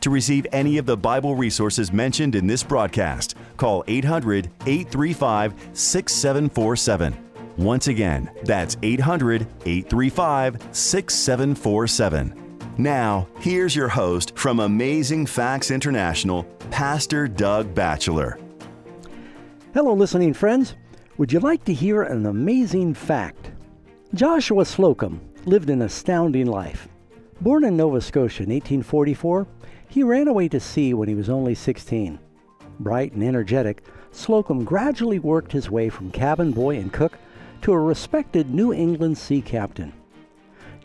To receive any of the Bible resources mentioned in this broadcast, call 800 835 6747. Once again, that's 800 835 6747. Now, here's your host from Amazing Facts International, Pastor Doug Batchelor. Hello, listening friends. Would you like to hear an amazing fact? Joshua Slocum lived an astounding life. Born in Nova Scotia in 1844, he ran away to sea when he was only 16. Bright and energetic, Slocum gradually worked his way from cabin boy and cook to a respected New England sea captain.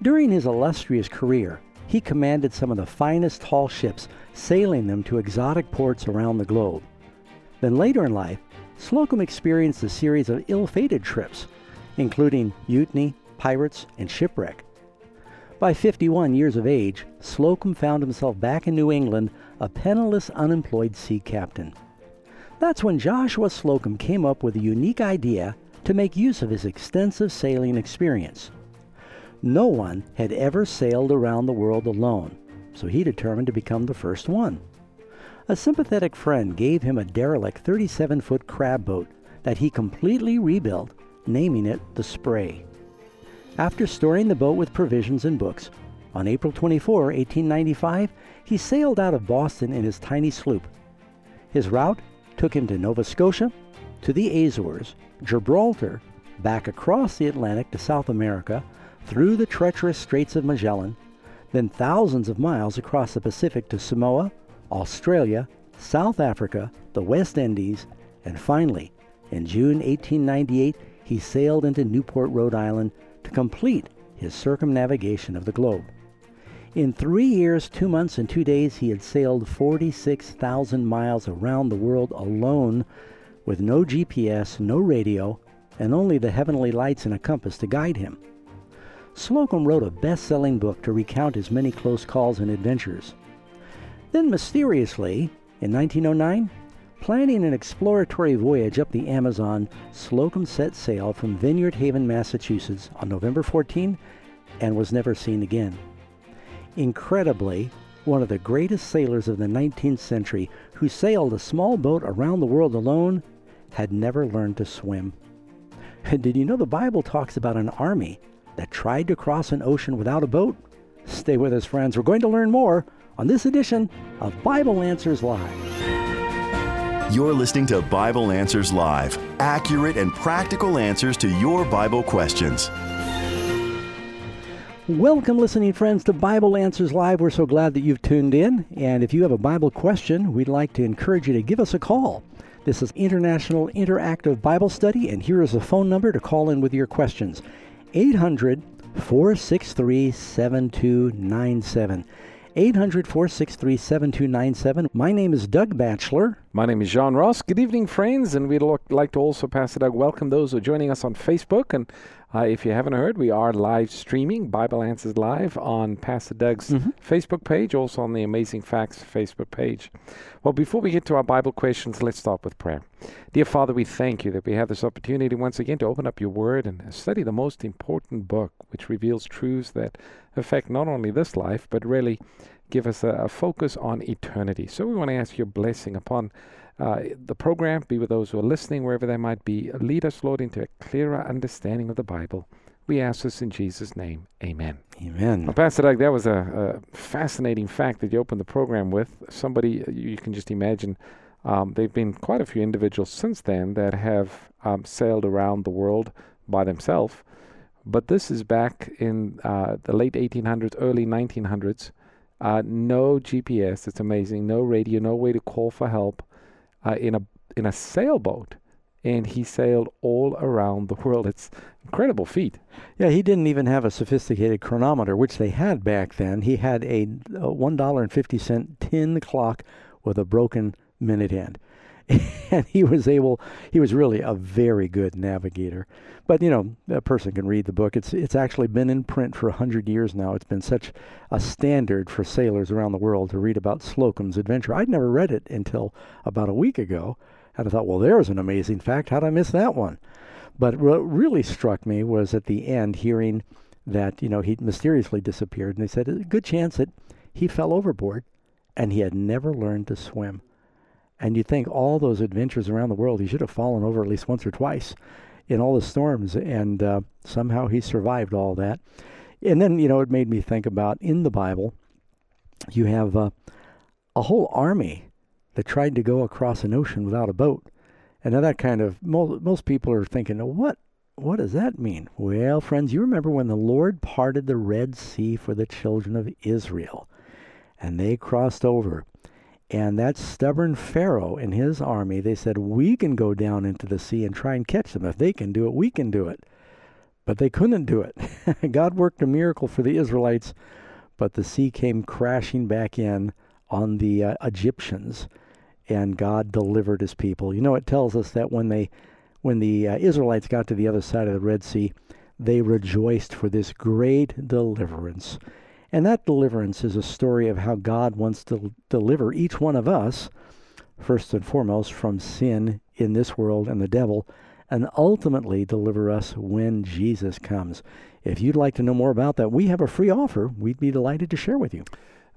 During his illustrious career, he commanded some of the finest tall ships, sailing them to exotic ports around the globe. Then later in life, Slocum experienced a series of ill fated trips, including mutiny, pirates, and shipwreck. By 51 years of age, Slocum found himself back in New England, a penniless, unemployed sea captain. That's when Joshua Slocum came up with a unique idea to make use of his extensive sailing experience. No one had ever sailed around the world alone, so he determined to become the first one. A sympathetic friend gave him a derelict 37 foot crab boat that he completely rebuilt, naming it the Spray. After storing the boat with provisions and books, on April 24, 1895, he sailed out of Boston in his tiny sloop. His route took him to Nova Scotia, to the Azores, Gibraltar, back across the Atlantic to South America, through the treacherous Straits of Magellan, then thousands of miles across the Pacific to Samoa, Australia, South Africa, the West Indies, and finally, in June 1898, he sailed into Newport, Rhode Island complete his circumnavigation of the globe. In three years, two months, and two days, he had sailed 46,000 miles around the world alone with no GPS, no radio, and only the heavenly lights and a compass to guide him. Slocum wrote a best selling book to recount his many close calls and adventures. Then, mysteriously, in 1909, planning an exploratory voyage up the Amazon, Slocum set sail from Vineyard Haven, Massachusetts on November 14 and was never seen again. Incredibly, one of the greatest sailors of the 19th century, who sailed a small boat around the world alone, had never learned to swim. Did you know the Bible talks about an army that tried to cross an ocean without a boat? Stay with us, friends. We're going to learn more on this edition of Bible Answers Live. You're listening to Bible Answers Live accurate and practical answers to your Bible questions. Welcome, listening friends, to Bible Answers Live. We're so glad that you've tuned in. And if you have a Bible question, we'd like to encourage you to give us a call. This is International Interactive Bible Study, and here is a phone number to call in with your questions 800 463 7297. 800 463 7297. My name is Doug Batchelor. My name is Jean Ross. Good evening, friends. And we'd like to also, Pastor Doug, welcome those who are joining us on Facebook. And uh, if you haven't heard, we are live streaming Bible Answers Live on Pastor Doug's mm-hmm. Facebook page, also on the Amazing Facts Facebook page. Well, before we get to our Bible questions, let's start with prayer. Dear Father, we thank you that we have this opportunity once again to open up your word and study the most important book, which reveals truths that affect not only this life, but really give us a, a focus on eternity. So we want to ask your blessing upon uh, the program, be with those who are listening wherever they might be. Lead us, Lord, into a clearer understanding of the Bible. We ask this in Jesus' name. Amen. Amen. Well, Pastor Doug, that was a, a, fascinating fact that you opened the program with. Somebody, you can just imagine, um, there have been quite a few individuals since then that have um, sailed around the world by themselves. But this is back in uh, the late 1800s, early 1900s. Uh, no GPS. It's amazing. No radio. No way to call for help. Uh, in a in a sailboat, and he sailed all around the world. It's incredible feat. Yeah, he didn't even have a sophisticated chronometer, which they had back then. He had a, a one dollar and fifty cent tin clock with a broken minute hand. and he was able he was really a very good navigator. But you know a person can read the book. It's it's actually been in print for a 100 years now. It's been such a standard for sailors around the world to read about slocum's adventure. I'd never read it until about a week ago and i thought well there's an amazing fact. How'd i miss that one? But what really struck me was at the end hearing that you know he mysteriously disappeared and they said a good chance that he fell overboard and he had never learned to swim and you think all those adventures around the world, he should have fallen over at least once or twice in all the storms, and uh, somehow he survived all that. And then, you know, it made me think about in the Bible, you have uh, a whole army that tried to go across an ocean without a boat. And now that kind of, most, most people are thinking, what what does that mean? Well, friends, you remember when the Lord parted the Red Sea for the children of Israel, and they crossed over. And that stubborn Pharaoh and his army, they said, We can go down into the sea and try and catch them. If they can do it, we can do it. But they couldn't do it. God worked a miracle for the Israelites, but the sea came crashing back in on the uh, Egyptians, and God delivered his people. You know, it tells us that when they when the uh, Israelites got to the other side of the Red Sea, they rejoiced for this great deliverance. And that deliverance is a story of how God wants to deliver each one of us, first and foremost, from sin in this world and the devil, and ultimately deliver us when Jesus comes. If you'd like to know more about that, we have a free offer we'd be delighted to share with you.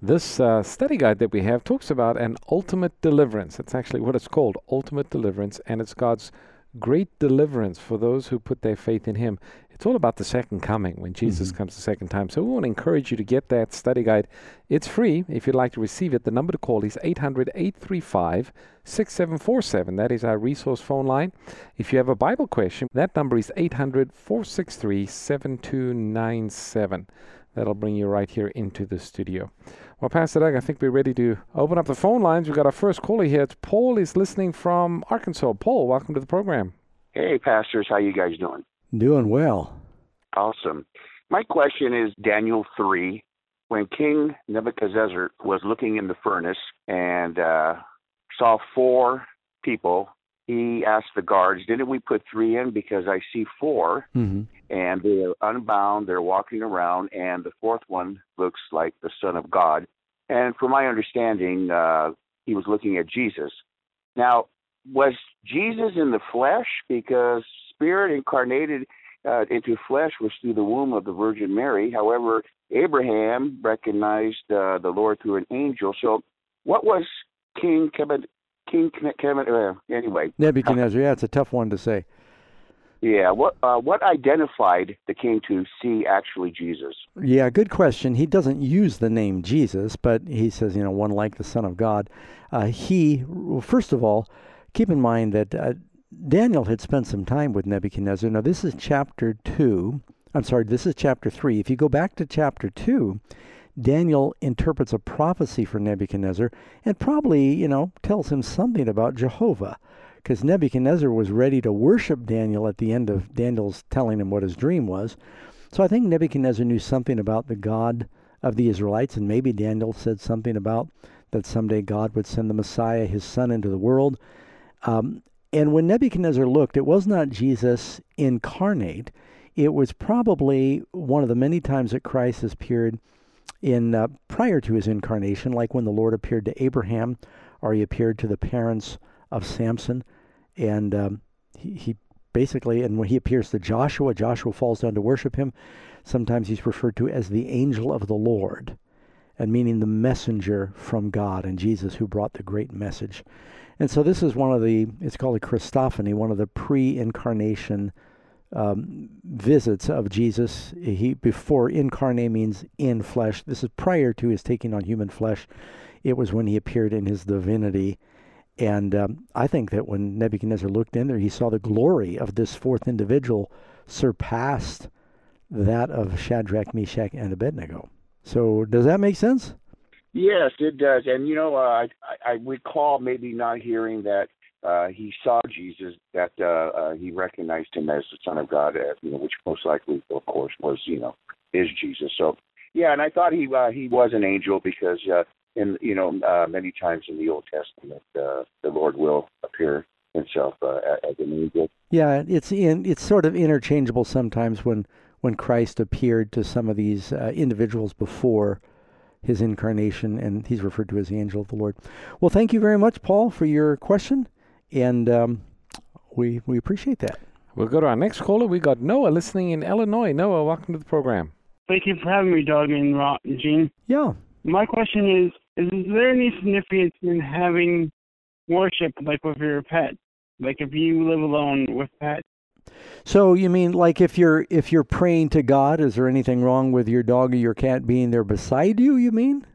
This uh, study guide that we have talks about an ultimate deliverance. That's actually what it's called ultimate deliverance, and it's God's great deliverance for those who put their faith in Him. It's all about the second coming when Jesus mm-hmm. comes the second time. So we want to encourage you to get that study guide. It's free if you'd like to receive it. The number to call is 800 835 6747. That is our resource phone line. If you have a Bible question, that number is 800 463 7297. That'll bring you right here into the studio. Well, Pastor Doug, I think we're ready to open up the phone lines. We've got our first caller here. It's Paul is listening from Arkansas. Paul, welcome to the program. Hey, pastors. How you guys doing? Doing well. Awesome. My question is Daniel 3. When King Nebuchadnezzar was looking in the furnace and uh, saw four people, he asked the guards, Didn't we put three in? Because I see 4 mm-hmm. and they're unbound, they're walking around, and the fourth one looks like the Son of God. And from my understanding, uh, he was looking at Jesus. Now, was Jesus in the flesh? Because Spirit incarnated uh, into flesh was through the womb of the Virgin Mary. However, Abraham recognized uh, the Lord through an angel. So, what was King Kevin? King Kevin? Uh, anyway, Nebuchadnezzar. Yeah, it's a tough one to say. Yeah, what uh, what identified the king to see actually Jesus? Yeah, good question. He doesn't use the name Jesus, but he says, you know, one like the Son of God. Uh, he, first of all, keep in mind that uh, Daniel had spent some time with Nebuchadnezzar. Now, this is chapter 2. I'm sorry, this is chapter 3. If you go back to chapter 2, Daniel interprets a prophecy for Nebuchadnezzar and probably, you know, tells him something about Jehovah. Because Nebuchadnezzar was ready to worship Daniel at the end of Daniel's telling him what his dream was. So I think Nebuchadnezzar knew something about the God of the Israelites, and maybe Daniel said something about that someday God would send the Messiah, his son, into the world. Um, and when Nebuchadnezzar looked, it was not Jesus incarnate. It was probably one of the many times that Christ has appeared in uh, prior to his incarnation, like when the Lord appeared to Abraham, or he appeared to the parents of Samson, and um, he, he basically, and when he appears to Joshua, Joshua falls down to worship him. Sometimes he's referred to as the angel of the Lord, and meaning the messenger from God, and Jesus who brought the great message. And so this is one of the, it's called a Christophany, one of the pre-incarnation um, visits of Jesus. He before incarnate means in flesh. This is prior to his taking on human flesh. It was when he appeared in his divinity. And um, I think that when Nebuchadnezzar looked in there, he saw the glory of this fourth individual surpassed that of Shadrach, Meshach, and Abednego. So does that make sense? Yes, it does. And you know, uh, I I recall maybe not hearing that uh, he saw Jesus, that uh, uh, he recognized him as the Son of God, uh, you know, which most likely, of course, was you know is Jesus. So Yeah, and I thought he uh, he was an angel because uh, in you know uh, many times in the Old Testament uh, the Lord will appear himself uh, as an angel. Yeah, it's in, it's sort of interchangeable sometimes when when Christ appeared to some of these uh, individuals before his incarnation, and he's referred to as the angel of the Lord. Well, thank you very much, Paul, for your question, and um, we we appreciate that. We'll go to our next caller. We got Noah listening in Illinois. Noah, welcome to the program. Thank you for having me, Doug and Ron and Gene. Yeah. My question is: Is there any significance in having worship, like with your pet? Like if you live alone with pet? So you mean like if you're if you're praying to God, is there anything wrong with your dog or your cat being there beside you? You mean?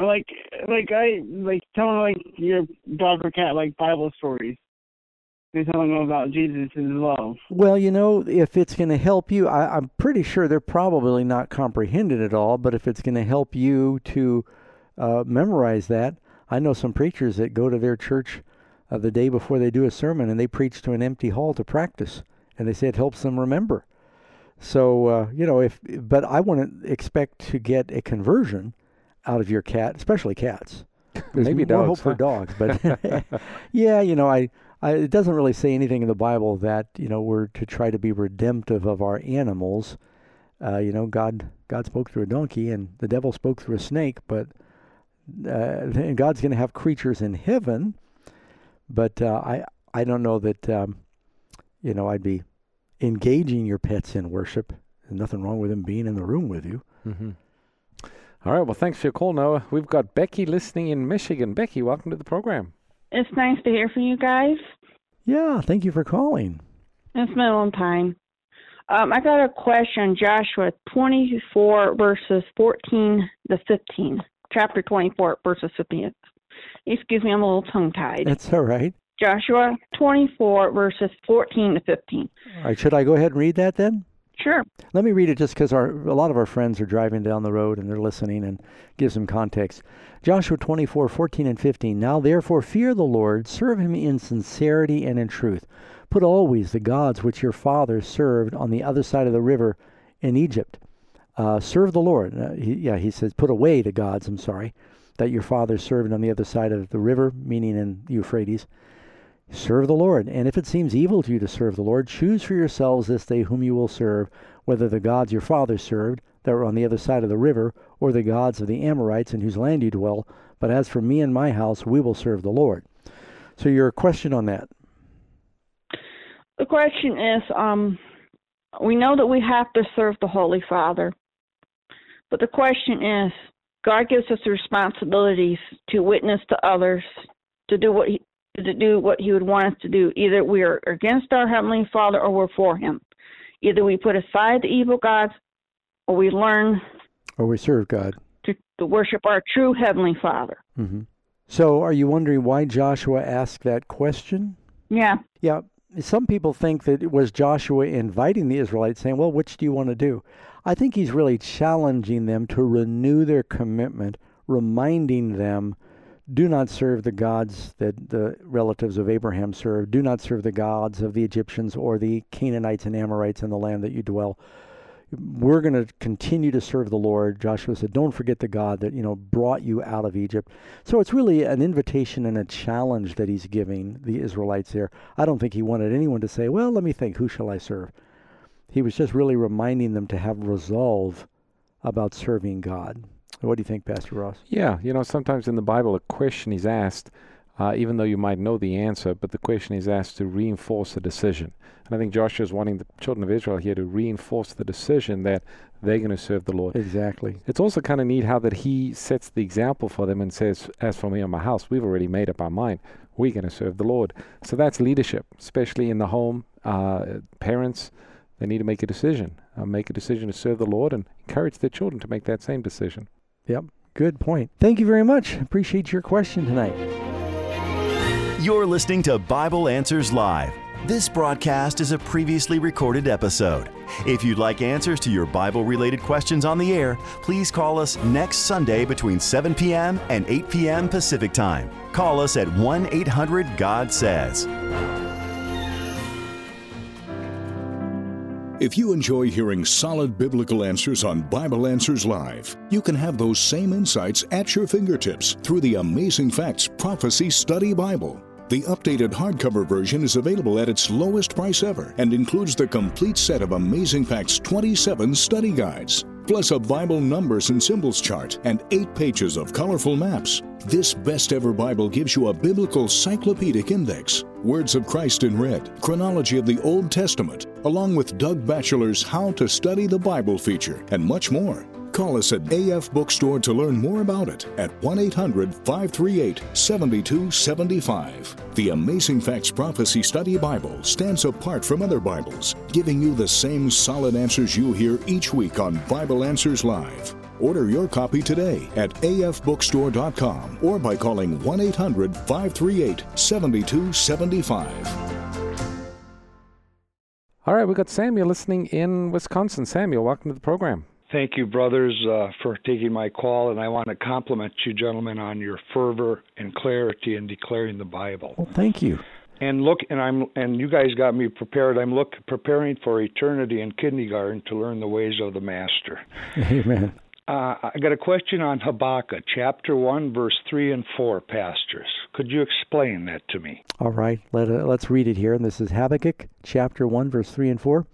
Like like I like telling like your dog or cat like Bible stories. They're telling them about Jesus' and love. Well, you know, if it's going to help you, I, I'm pretty sure they're probably not comprehended at all. But if it's going to help you to uh, memorize that, I know some preachers that go to their church uh, the day before they do a sermon and they preach to an empty hall to practice, and they say it helps them remember. So uh, you know, if but I wouldn't expect to get a conversion out of your cat, especially cats. There's Maybe more dogs, hope for dogs, but yeah, you know, I, I it doesn't really say anything in the Bible that you know we're to try to be redemptive of our animals. Uh, you know, God God spoke through a donkey, and the devil spoke through a snake, but uh, and God's going to have creatures in heaven. But uh, I I don't know that um, you know I'd be engaging your pets in worship. There's nothing wrong with them being in the room with you. Mm-hmm. All right. Well, thanks for your call, Noah. We've got Becky listening in Michigan. Becky, welcome to the program. It's nice to hear from you guys. Yeah, thank you for calling. It's been a long time. Um, I got a question, Joshua 24 verses 14 to 15. Chapter 24 verses 15. Excuse me, I'm a little tongue tied. That's all right. Joshua 24 verses 14 to 15. All right, should I go ahead and read that then? Sure. Let me read it just because our a lot of our friends are driving down the road and they're listening and give some context. Joshua 24, 14 and 15. Now therefore fear the Lord, serve him in sincerity and in truth. Put always the gods which your fathers served on the other side of the river in Egypt. Uh, serve the Lord. Uh, he, yeah, he says, put away the gods, I'm sorry, that your fathers served on the other side of the river, meaning in Euphrates. Serve the Lord. And if it seems evil to you to serve the Lord, choose for yourselves this day whom you will serve, whether the gods your fathers served that were on the other side of the river, or the gods of the Amorites in whose land you dwell. But as for me and my house, we will serve the Lord. So, your question on that? The question is um, we know that we have to serve the Holy Father, but the question is God gives us the responsibilities to witness to others, to do what he, to do what He would want us to do. Either we are against our Heavenly Father or we're for Him. Either we put aside the evil gods or we learn Or we serve God. to, to worship our true Heavenly Father. hmm So, are you wondering why Joshua asked that question? Yeah. Yeah, some people think that it was Joshua inviting the Israelites, saying, Well, which do you want to do? I think he's really challenging them to renew their commitment, reminding them do not serve the gods that the relatives of Abraham served, do not serve the gods of the Egyptians or the Canaanites and Amorites in the land that you dwell. We're going to continue to serve the Lord. Joshua said, Don't forget the God that, you know, brought you out of Egypt. So it's really an invitation and a challenge that he's giving the Israelites there. I don't think he wanted anyone to say, Well, let me think, who shall I serve? He was just really reminding them to have resolve about serving God. What do you think, Pastor Ross? Yeah, you know, sometimes in the Bible, a question is asked, uh, even though you might know the answer, but the question is asked to reinforce a decision. And I think Joshua is wanting the children of Israel here to reinforce the decision that they're going to serve the Lord. Exactly. It's also kind of neat how that he sets the example for them and says, As for me and my house, we've already made up our mind. We're going to serve the Lord. So that's leadership, especially in the home. Uh, parents, they need to make a decision, uh, make a decision to serve the Lord and encourage their children to make that same decision. Yep. Good point. Thank you very much. Appreciate your question tonight. You're listening to Bible Answers Live. This broadcast is a previously recorded episode. If you'd like answers to your Bible related questions on the air, please call us next Sunday between 7 p.m. and 8 p.m. Pacific Time. Call us at 1 800 God Says. If you enjoy hearing solid biblical answers on Bible Answers Live, you can have those same insights at your fingertips through the Amazing Facts Prophecy Study Bible. The updated hardcover version is available at its lowest price ever and includes the complete set of Amazing Facts 27 study guides, plus a Bible numbers and symbols chart and eight pages of colorful maps. This best ever Bible gives you a biblical cyclopedic index, words of Christ in red, chronology of the Old Testament, along with Doug Batchelor's How to Study the Bible feature, and much more. Call us at AF Bookstore to learn more about it at 1 800 538 7275. The Amazing Facts Prophecy Study Bible stands apart from other Bibles, giving you the same solid answers you hear each week on Bible Answers Live. Order your copy today at afbookstore.com or by calling 1 800 538 7275. All right, we've got Samuel listening in Wisconsin. Samuel, welcome to the program. Thank you, brothers, uh, for taking my call, and I want to compliment you, gentlemen, on your fervor and clarity in declaring the Bible. Well, thank you. And look, and I'm, and you guys got me prepared. I'm look preparing for eternity in kindergarten to learn the ways of the Master. Amen. Uh, I got a question on Habakkuk, chapter one, verse three and four, pastors. Could you explain that to me? All right, let, uh, let's read it here. And this is Habakkuk chapter 1, verse 3 and 4.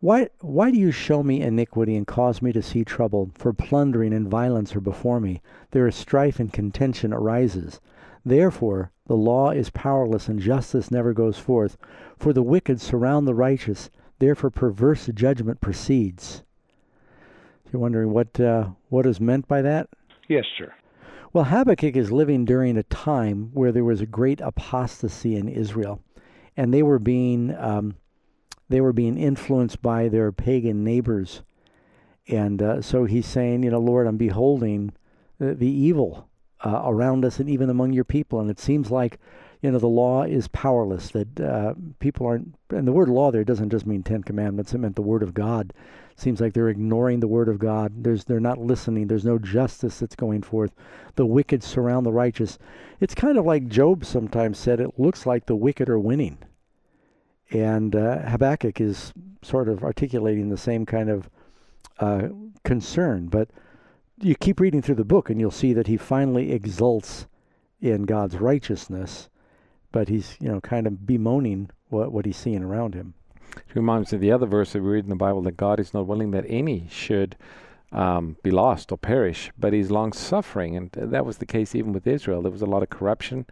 Why, why do you show me iniquity and cause me to see trouble? For plundering and violence are before me. There is strife and contention arises. Therefore, the law is powerless and justice never goes forth. For the wicked surround the righteous. Therefore, perverse judgment proceeds. You're wondering what uh, what is meant by that? Yes, sir. Well, Habakkuk is living during a time where there was a great apostasy in Israel, and they were being um, they were being influenced by their pagan neighbors. And uh, so he's saying, you know, Lord, I'm beholding the, the evil uh, around us and even among your people. And it seems like, you know, the law is powerless, that uh, people aren't, and the word law there doesn't just mean Ten Commandments, it meant the Word of God. Seems like they're ignoring the Word of God. There's, they're not listening. There's no justice that's going forth. The wicked surround the righteous. It's kind of like Job sometimes said, it looks like the wicked are winning. And uh, Habakkuk is sort of articulating the same kind of uh, concern. But you keep reading through the book, and you'll see that he finally exults in God's righteousness, but he's you know kind of bemoaning what what he's seeing around him. It reminds me of the other verse that we read in the Bible that God is not willing that any should um, be lost or perish, but He's long suffering, and that was the case even with Israel. There was a lot of corruption,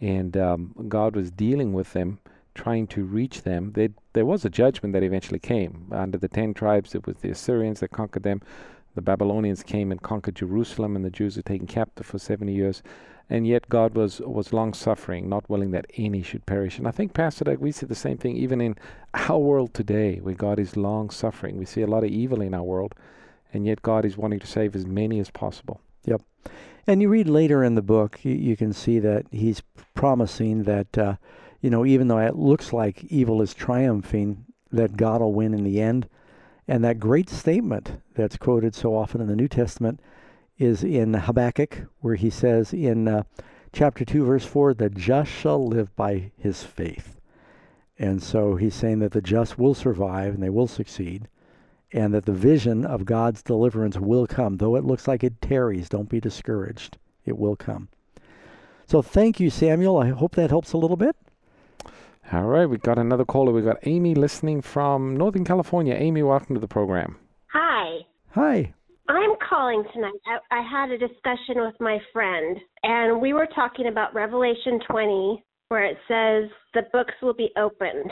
and um, God was dealing with them trying to reach them. They, there was a judgment that eventually came. Under the ten tribes, it was the Assyrians that conquered them. The Babylonians came and conquered Jerusalem, and the Jews were taken captive for 70 years. And yet God was, was long suffering, not willing that any should perish. And I think, Pastor Doug, we see the same thing even in our world today, where God is long suffering. We see a lot of evil in our world, and yet God is wanting to save as many as possible. Yep. And you read later in the book, you, you can see that he's promising that. Uh, you know, even though it looks like evil is triumphing, that God will win in the end. And that great statement that's quoted so often in the New Testament is in Habakkuk, where he says in uh, chapter 2, verse 4, the just shall live by his faith. And so he's saying that the just will survive and they will succeed, and that the vision of God's deliverance will come. Though it looks like it tarries, don't be discouraged. It will come. So thank you, Samuel. I hope that helps a little bit. All right, we've got another caller. We've got Amy listening from Northern California. Amy, welcome to the program. Hi. Hi. I'm calling tonight. I, I had a discussion with my friend, and we were talking about Revelation 20, where it says the books will be opened.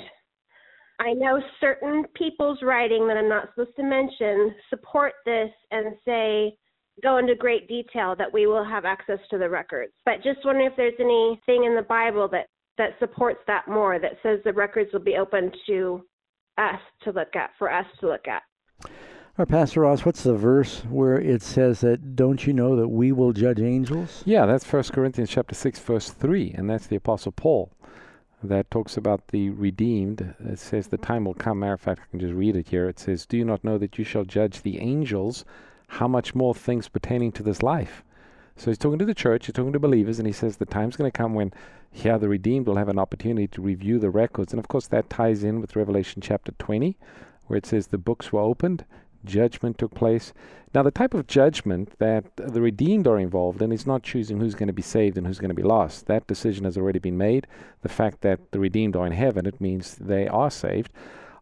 I know certain people's writing that I'm not supposed to mention support this and say, go into great detail that we will have access to the records. But just wondering if there's anything in the Bible that that supports that more that says the records will be open to us to look at for us to look at our pastor ross what's the verse where it says that don't you know that we will judge angels? Yeah that's first corinthians chapter 6 verse 3 and that's the apostle paul that talks about the redeemed. It says the time will come matter of fact i can just read it here. It says do you not know that you shall judge the angels how much more things pertaining to this life? So he's talking to the church, he's talking to believers, and he says the time's going to come when here the redeemed will have an opportunity to review the records. And of course, that ties in with Revelation chapter 20, where it says the books were opened, judgment took place. Now, the type of judgment that the redeemed are involved in is not choosing who's going to be saved and who's going to be lost. That decision has already been made. The fact that the redeemed are in heaven, it means they are saved.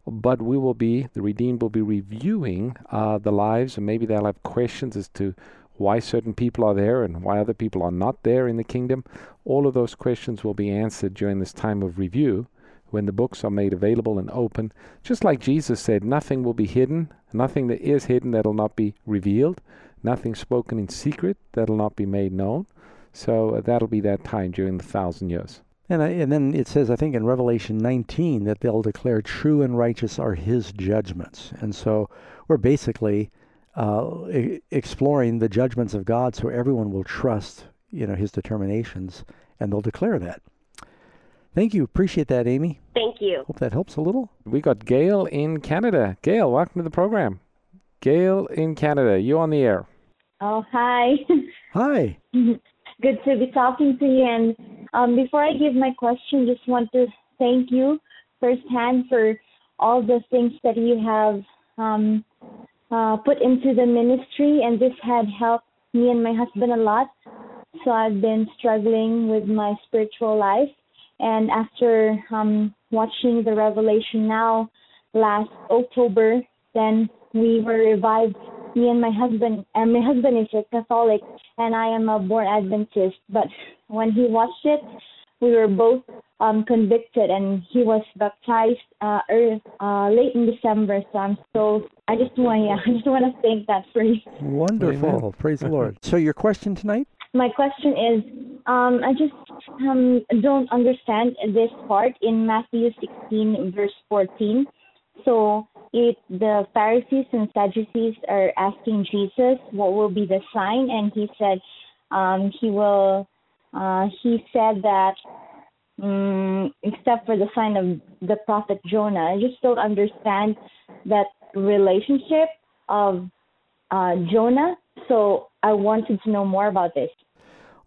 But we will be, the redeemed will be reviewing uh, the lives, and maybe they'll have questions as to why certain people are there and why other people are not there in the kingdom. All of those questions will be answered during this time of review when the books are made available and open. Just like Jesus said, nothing will be hidden, nothing that is hidden that'll not be revealed, nothing spoken in secret that'll not be made known. So uh, that'll be that time during the thousand years. And, I, and then it says, I think in Revelation 19, that they'll declare true and righteous are his judgments. And so we're basically uh, exploring the judgments of God so everyone will trust you know, his determinations and they'll declare that. Thank you. Appreciate that, Amy. Thank you. Hope that helps a little. We got Gail in Canada. Gail, welcome to the program. Gail in Canada, you on the air. Oh, hi. Hi. Good to be talking to you. And um, before I give my question, just want to thank you firsthand for all the things that you have um, uh, put into the ministry, and this had helped me and my husband a lot. So I've been struggling with my spiritual life, and after um, watching the Revelation now last October, then we were revived. Me and my husband, and my husband is a Catholic, and I am a born Adventist. But when he watched it, we were both um, convicted, and he was baptized uh, early, uh, late in December. So I'm so I just want yeah, I just want to thank that for you. Wonderful. Amen. Praise the Lord. So, your question tonight? My question is, um, I just um, don't understand this part in Matthew 16 verse 14. So it the Pharisees and Sadducees are asking Jesus what will be the sign, and he said um, he will. Uh, he said that um, except for the sign of the prophet Jonah. I just don't understand that relationship of uh, Jonah. So I wanted to know more about this.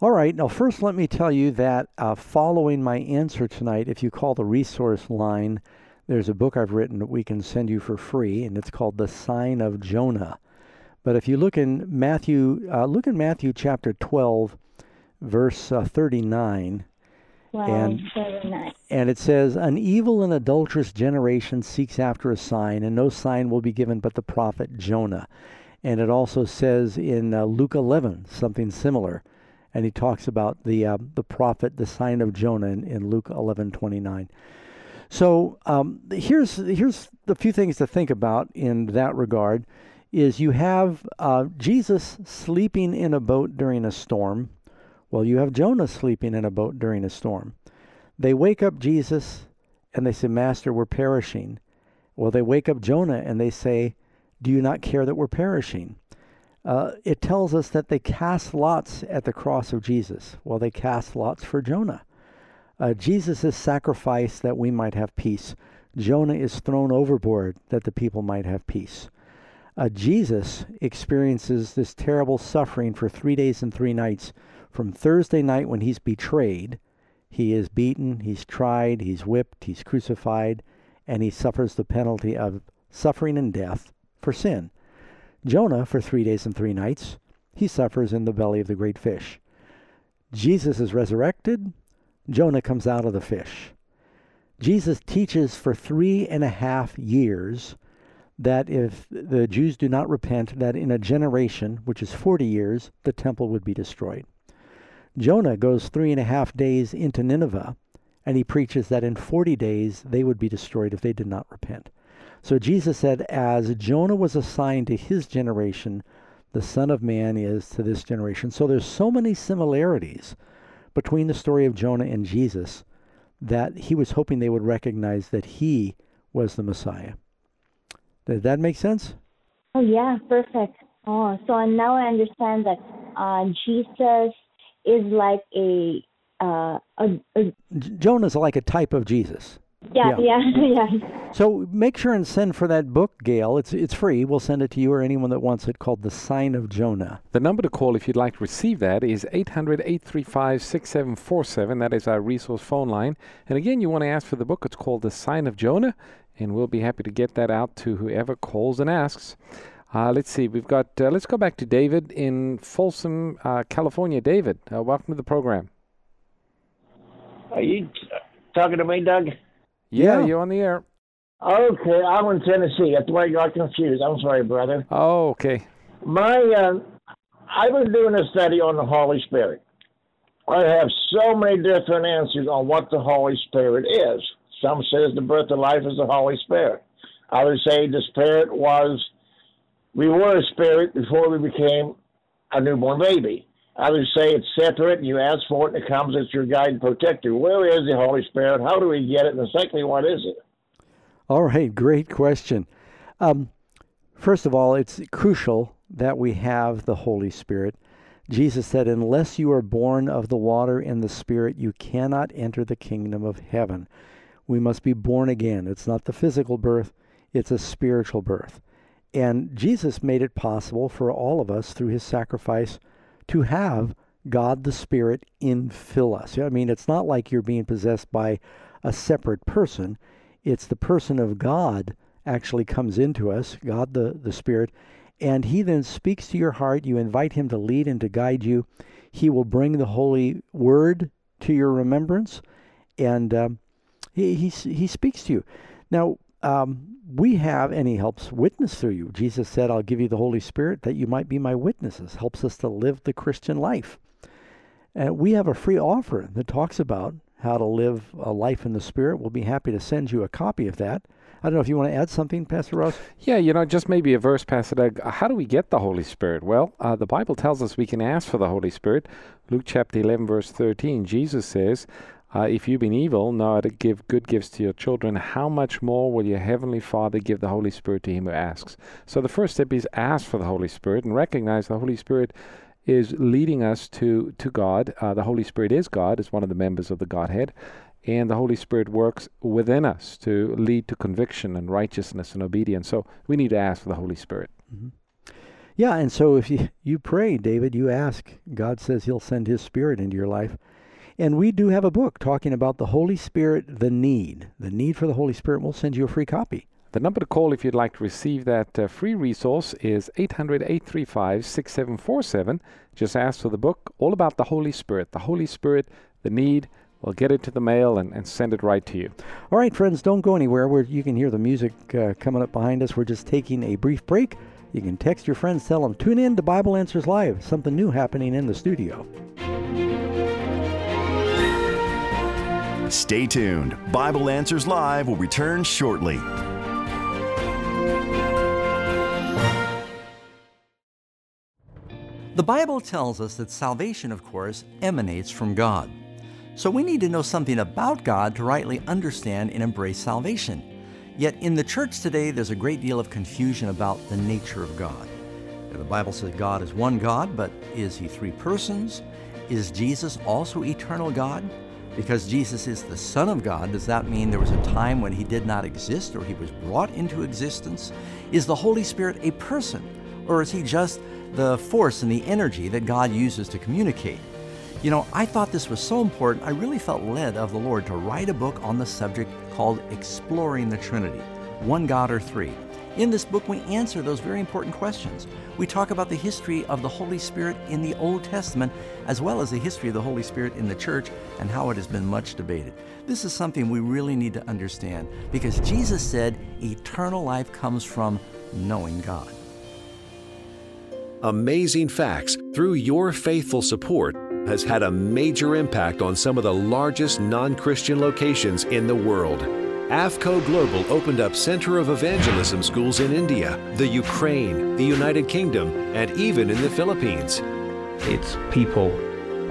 All right. Now, first, let me tell you that uh, following my answer tonight, if you call the resource line, there's a book I've written that we can send you for free, and it's called The Sign of Jonah. But if you look in Matthew, uh, look in Matthew chapter 12, verse uh, 39, Wow, And- nice. and it says, An evil and adulterous generation seeks after a sign, and no sign will be given but the prophet Jonah. And it also says in uh, Luke 11 something similar. And he talks about the uh, the prophet, the sign of Jonah in, in Luke 11:29. So um, here's here's the few things to think about in that regard. Is you have uh, Jesus sleeping in a boat during a storm. Well, you have Jonah sleeping in a boat during a storm. They wake up Jesus and they say, Master, we're perishing. Well, they wake up Jonah and they say, Do you not care that we're perishing? Uh, it tells us that they cast lots at the cross of Jesus. Well, they cast lots for Jonah. Uh, Jesus is sacrificed that we might have peace. Jonah is thrown overboard that the people might have peace. Uh, Jesus experiences this terrible suffering for three days and three nights from Thursday night when he's betrayed. He is beaten, he's tried, he's whipped, he's crucified, and he suffers the penalty of suffering and death for sin. Jonah, for three days and three nights, he suffers in the belly of the great fish. Jesus is resurrected. Jonah comes out of the fish. Jesus teaches for three and a half years that if the Jews do not repent, that in a generation, which is 40 years, the temple would be destroyed. Jonah goes three and a half days into Nineveh, and he preaches that in 40 days they would be destroyed if they did not repent. So Jesus said, as Jonah was assigned to his generation, the Son of Man is to this generation. So there's so many similarities between the story of Jonah and Jesus that he was hoping they would recognize that he was the Messiah. Did that make sense? Oh yeah, perfect. Oh, so now I understand that uh, Jesus is like a uh, a, a Jonah's like a type of Jesus. Yeah, yeah, yeah. So make sure and send for that book, Gail. It's it's free. We'll send it to you or anyone that wants it called The Sign of Jonah. The number to call if you'd like to receive that is 800 835 6747. That is our resource phone line. And again, you want to ask for the book. It's called The Sign of Jonah, and we'll be happy to get that out to whoever calls and asks. Uh, let's see. We've got. Uh, let's go back to David in Folsom, uh, California. David, uh, welcome to the program. Are you talking to me, Doug? Yeah, you're on the air. Okay, I'm in Tennessee. That's why I got confused. I'm sorry, brother. Oh, okay. My, uh, I've been doing a study on the Holy Spirit. I have so many different answers on what the Holy Spirit is. Some says the birth of life is the Holy Spirit. Others say the Spirit was we were a spirit before we became a newborn baby. Others say it's separate, and you ask for it, and it comes as your guide and protector. Where is the Holy Spirit? How do we get it? And secondly, what is it? All right, great question. Um, first of all, it's crucial that we have the Holy Spirit. Jesus said, Unless you are born of the water and the Spirit, you cannot enter the kingdom of heaven. We must be born again. It's not the physical birth, it's a spiritual birth. And Jesus made it possible for all of us through his sacrifice to have God the Spirit infill us. I mean, it's not like you're being possessed by a separate person, it's the person of God actually comes into us, God the, the Spirit, and he then speaks to your heart. You invite him to lead and to guide you. He will bring the Holy Word to your remembrance, and um, he, he, he speaks to you. Now, um, we have, and He helps witness through you. Jesus said, I'll give you the Holy Spirit that you might be my witnesses. Helps us to live the Christian life. And we have a free offer that talks about how to live a life in the Spirit. We'll be happy to send you a copy of that. I don't know if you want to add something, Pastor Ross. Yeah, you know, just maybe a verse, Pastor Doug. How do we get the Holy Spirit? Well, uh, the Bible tells us we can ask for the Holy Spirit. Luke chapter 11, verse 13, Jesus says, uh, if you've been evil, know how to give good gifts to your children. How much more will your heavenly Father give the Holy Spirit to him who asks? So the first step is ask for the Holy Spirit and recognize the Holy Spirit is leading us to to God. Uh, the Holy Spirit is God, is one of the members of the Godhead, and the Holy Spirit works within us to lead to conviction and righteousness and obedience. So we need to ask for the Holy Spirit. Mm-hmm. Yeah, and so if you you pray, David, you ask, God says He'll send His Spirit into your life. And we do have a book talking about the Holy Spirit, the need, the need for the Holy Spirit. We'll send you a free copy. The number to call if you'd like to receive that uh, free resource is 800 835 6747. Just ask for the book all about the Holy Spirit. The Holy Spirit, the need. We'll get it to the mail and, and send it right to you. All right, friends, don't go anywhere. Where you can hear the music uh, coming up behind us. We're just taking a brief break. You can text your friends, tell them, tune in to Bible Answers Live. Something new happening in the studio. Stay tuned. Bible Answers Live will return shortly. The Bible tells us that salvation, of course, emanates from God. So we need to know something about God to rightly understand and embrace salvation. Yet in the church today, there's a great deal of confusion about the nature of God. The Bible says God is one God, but is he three persons? Is Jesus also eternal God? Because Jesus is the Son of God, does that mean there was a time when he did not exist or he was brought into existence? Is the Holy Spirit a person or is he just the force and the energy that God uses to communicate? You know, I thought this was so important, I really felt led of the Lord to write a book on the subject called Exploring the Trinity One God or Three. In this book, we answer those very important questions. We talk about the history of the Holy Spirit in the Old Testament, as well as the history of the Holy Spirit in the church and how it has been much debated. This is something we really need to understand because Jesus said eternal life comes from knowing God. Amazing Facts, through your faithful support, has had a major impact on some of the largest non Christian locations in the world. AFCOE Global opened up Center of Evangelism schools in India, the Ukraine, the United Kingdom, and even in the Philippines. It's people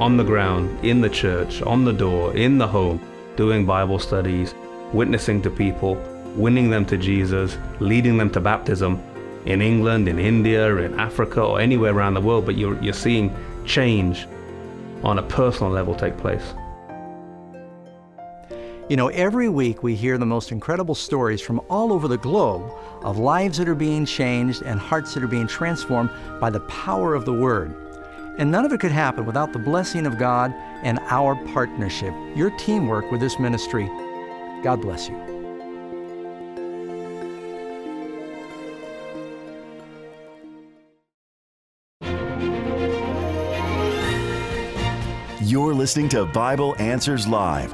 on the ground, in the church, on the door, in the home, doing Bible studies, witnessing to people, winning them to Jesus, leading them to baptism in England, in India, in Africa, or anywhere around the world, but you're, you're seeing change on a personal level take place. You know, every week we hear the most incredible stories from all over the globe of lives that are being changed and hearts that are being transformed by the power of the Word. And none of it could happen without the blessing of God and our partnership, your teamwork with this ministry. God bless you. You're listening to Bible Answers Live,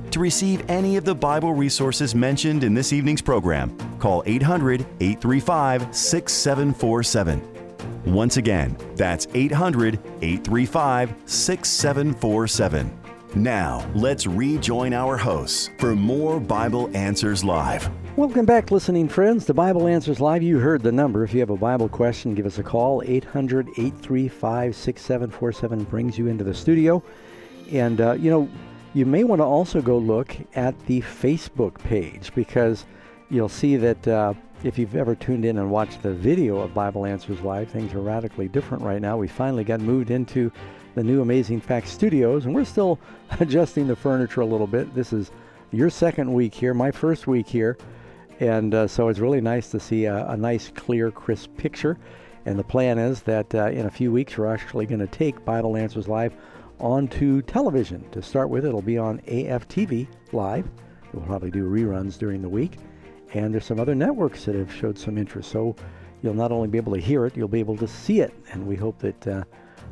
To receive any of the Bible resources mentioned in this evening's program, call 800 835 6747. Once again, that's 800 835 6747. Now, let's rejoin our hosts for more Bible Answers Live. Welcome back, listening friends, to Bible Answers Live. You heard the number. If you have a Bible question, give us a call. 800 835 6747 brings you into the studio. And, uh, you know, you may want to also go look at the Facebook page because you'll see that uh, if you've ever tuned in and watched the video of Bible Answers Live, things are radically different right now. We finally got moved into the new Amazing Facts studios, and we're still adjusting the furniture a little bit. This is your second week here, my first week here, and uh, so it's really nice to see a, a, nice, clear, crisp picture. And the plan is that uh, in a few weeks, we're actually going to take Bible Answers Live onto television. To start with, it'll be on AFTV live. We'll probably do reruns during the week. And there's some other networks that have showed some interest. So you'll not only be able to hear it, you'll be able to see it. And we hope that uh,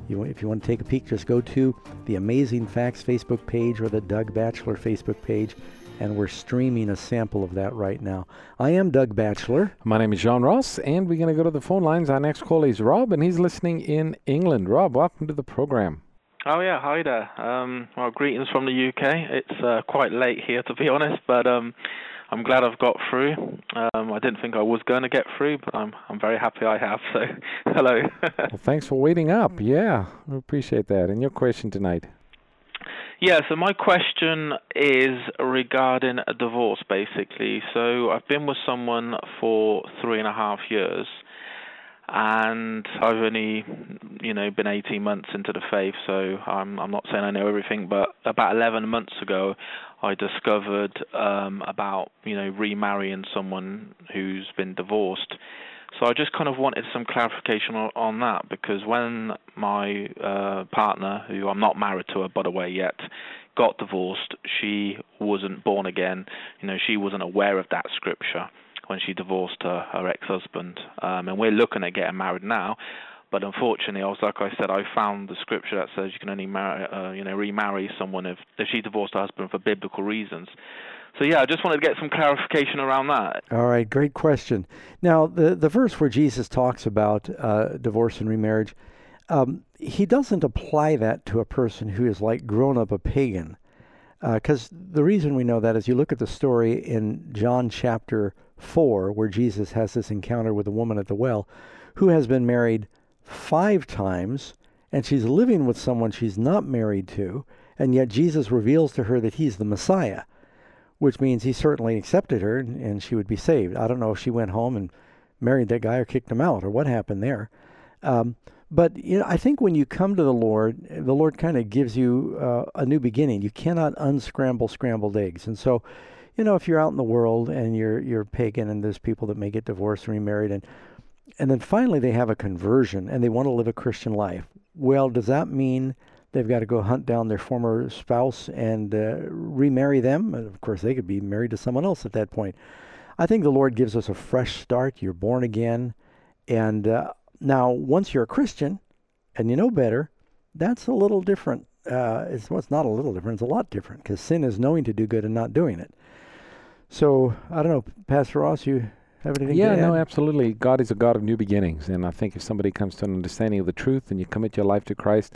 you, if you want to take a peek, just go to the Amazing Facts Facebook page or the Doug Batchelor Facebook page. And we're streaming a sample of that right now. I am Doug Batchelor. My name is Jean Ross, and we're going to go to the phone lines. Our next call is Rob, and he's listening in England. Rob, welcome to the program. Oh yeah, hi there. Um, well, greetings from the UK. It's uh, quite late here, to be honest, but um, I'm glad I've got through. Um, I didn't think I was going to get through, but I'm I'm very happy I have. So, hello. well, thanks for waiting up. Yeah, we appreciate that. And your question tonight? Yeah, so my question is regarding a divorce, basically. So I've been with someone for three and a half years and I've only, you know, been 18 months into the faith, so I'm I'm not saying I know everything, but about 11 months ago, I discovered um, about you know remarrying someone who's been divorced. So I just kind of wanted some clarification on, on that because when my uh, partner, who I'm not married to her by the way yet, got divorced, she wasn't born again. You know, she wasn't aware of that scripture when she divorced her, her ex-husband. Um, and we're looking at getting married now. But unfortunately, I was like I said, I found the scripture that says you can only marry, uh, you know, remarry someone if, if she divorced her husband for biblical reasons. So yeah, I just wanted to get some clarification around that. All right, great question. Now, the the verse where Jesus talks about uh, divorce and remarriage, um, he doesn't apply that to a person who is like grown up a pagan, because uh, the reason we know that is you look at the story in John chapter 4, where Jesus has this encounter with a woman at the well who has been married five times and she's living with someone she's not married to, and yet Jesus reveals to her that he's the Messiah, which means he certainly accepted her and she would be saved. I don't know if she went home and married that guy or kicked him out or what happened there. Um, but you know, I think when you come to the Lord, the Lord kind of gives you uh, a new beginning. You cannot unscramble scrambled eggs, and so you know, if you're out in the world and you're you're pagan and there's people that may get divorced and remarried and and then finally they have a conversion and they want to live a Christian life. Well, does that mean they've got to go hunt down their former spouse and uh, remarry them? And of course, they could be married to someone else at that point. I think the Lord gives us a fresh start. You're born again, and uh, now once you're a Christian and you know better, that's a little different. Uh, it's, well, it's not a little different. It's a lot different because sin is knowing to do good and not doing it. So I don't know, Pastor Ross, you have anything? Yeah, no, absolutely. God is a God of new beginnings, and I think if somebody comes to an understanding of the truth and you commit your life to Christ,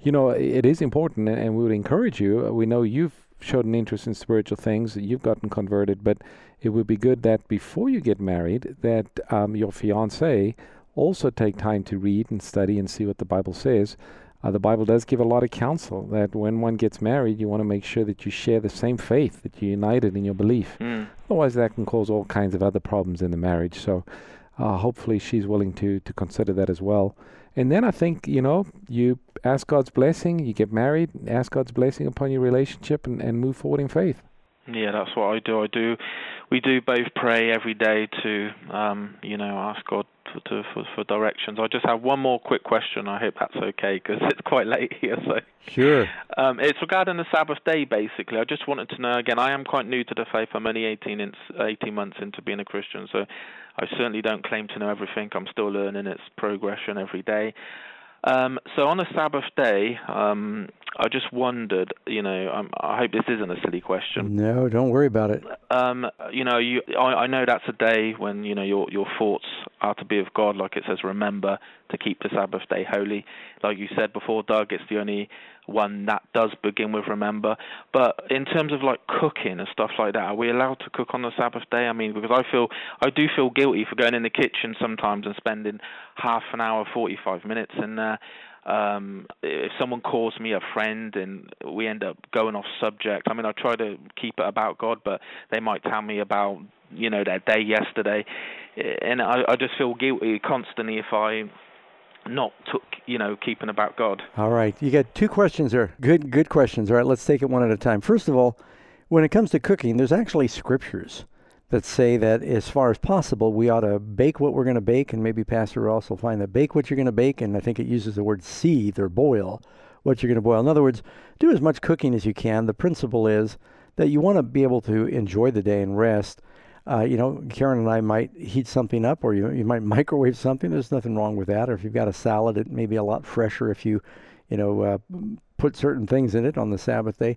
you know it is important, and we would encourage you. Uh, we know you've showed an interest in spiritual things. You've gotten converted, but it would be good that before you get married, that um, your fiance also take time to read and study and see what the Bible says. Uh, the Bible does give a lot of counsel that when one gets married, you want to make sure that you share the same faith, that you're united in your belief. Mm. Otherwise, that can cause all kinds of other problems in the marriage. So, uh, hopefully, she's willing to to consider that as well. And then I think you know you ask God's blessing, you get married, ask God's blessing upon your relationship, and, and move forward in faith. Yeah, that's what I do. I do. We do both pray every day to, um, you know, ask God for, to, for, for directions. I just have one more quick question. I hope that's okay because it's quite late here. So sure. Um, it's regarding the Sabbath day. Basically, I just wanted to know again. I am quite new to the faith. I'm only 18, in, 18 months into being a Christian, so I certainly don't claim to know everything. I'm still learning. It's progression every day. Um, so on a Sabbath day, um, I just wondered, you know, um, I hope this isn't a silly question. No, don't worry about it. Um, you know, you, I, I know that's a day when you know your your thoughts are to be of God, like it says, remember to keep the Sabbath day holy. Like you said before, Doug, it's the only one that does begin with remember. But in terms of like cooking and stuff like that, are we allowed to cook on the Sabbath day? I mean, because I feel I do feel guilty for going in the kitchen sometimes and spending half an hour, forty five minutes, and uh, um if someone calls me a friend and we end up going off subject i mean i try to keep it about god but they might tell me about you know their day yesterday and i i just feel guilty constantly if i not took you know keeping about god All right, you got two questions there. Good, good questions. All right, let's take it one at a time. First of all, when it comes to cooking, there's actually scriptures that say that as far as possible, we ought to bake what we're going to bake, and maybe Pastor Ross will find that bake what you're going to bake, and I think it uses the word seethe or boil what you're going to boil. In other words, do as much cooking as you can. The principle is that you want to be able to enjoy the day and rest. Uh, you know, Karen and I might heat something up, or you you might microwave something. There's nothing wrong with that. Or if you've got a salad, it may be a lot fresher if you, you know, uh, put certain things in it on the Sabbath day.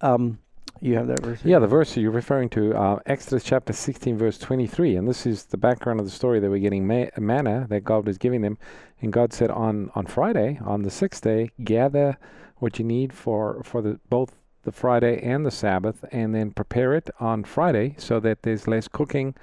Um, you have that verse? Yeah, the verse you're referring to, uh, Exodus chapter 16, verse 23. And this is the background of the story that we're getting ma- manna that God was giving them. And God said, on, on Friday, on the sixth day, gather what you need for, for the, both the Friday and the Sabbath, and then prepare it on Friday so that there's less cooking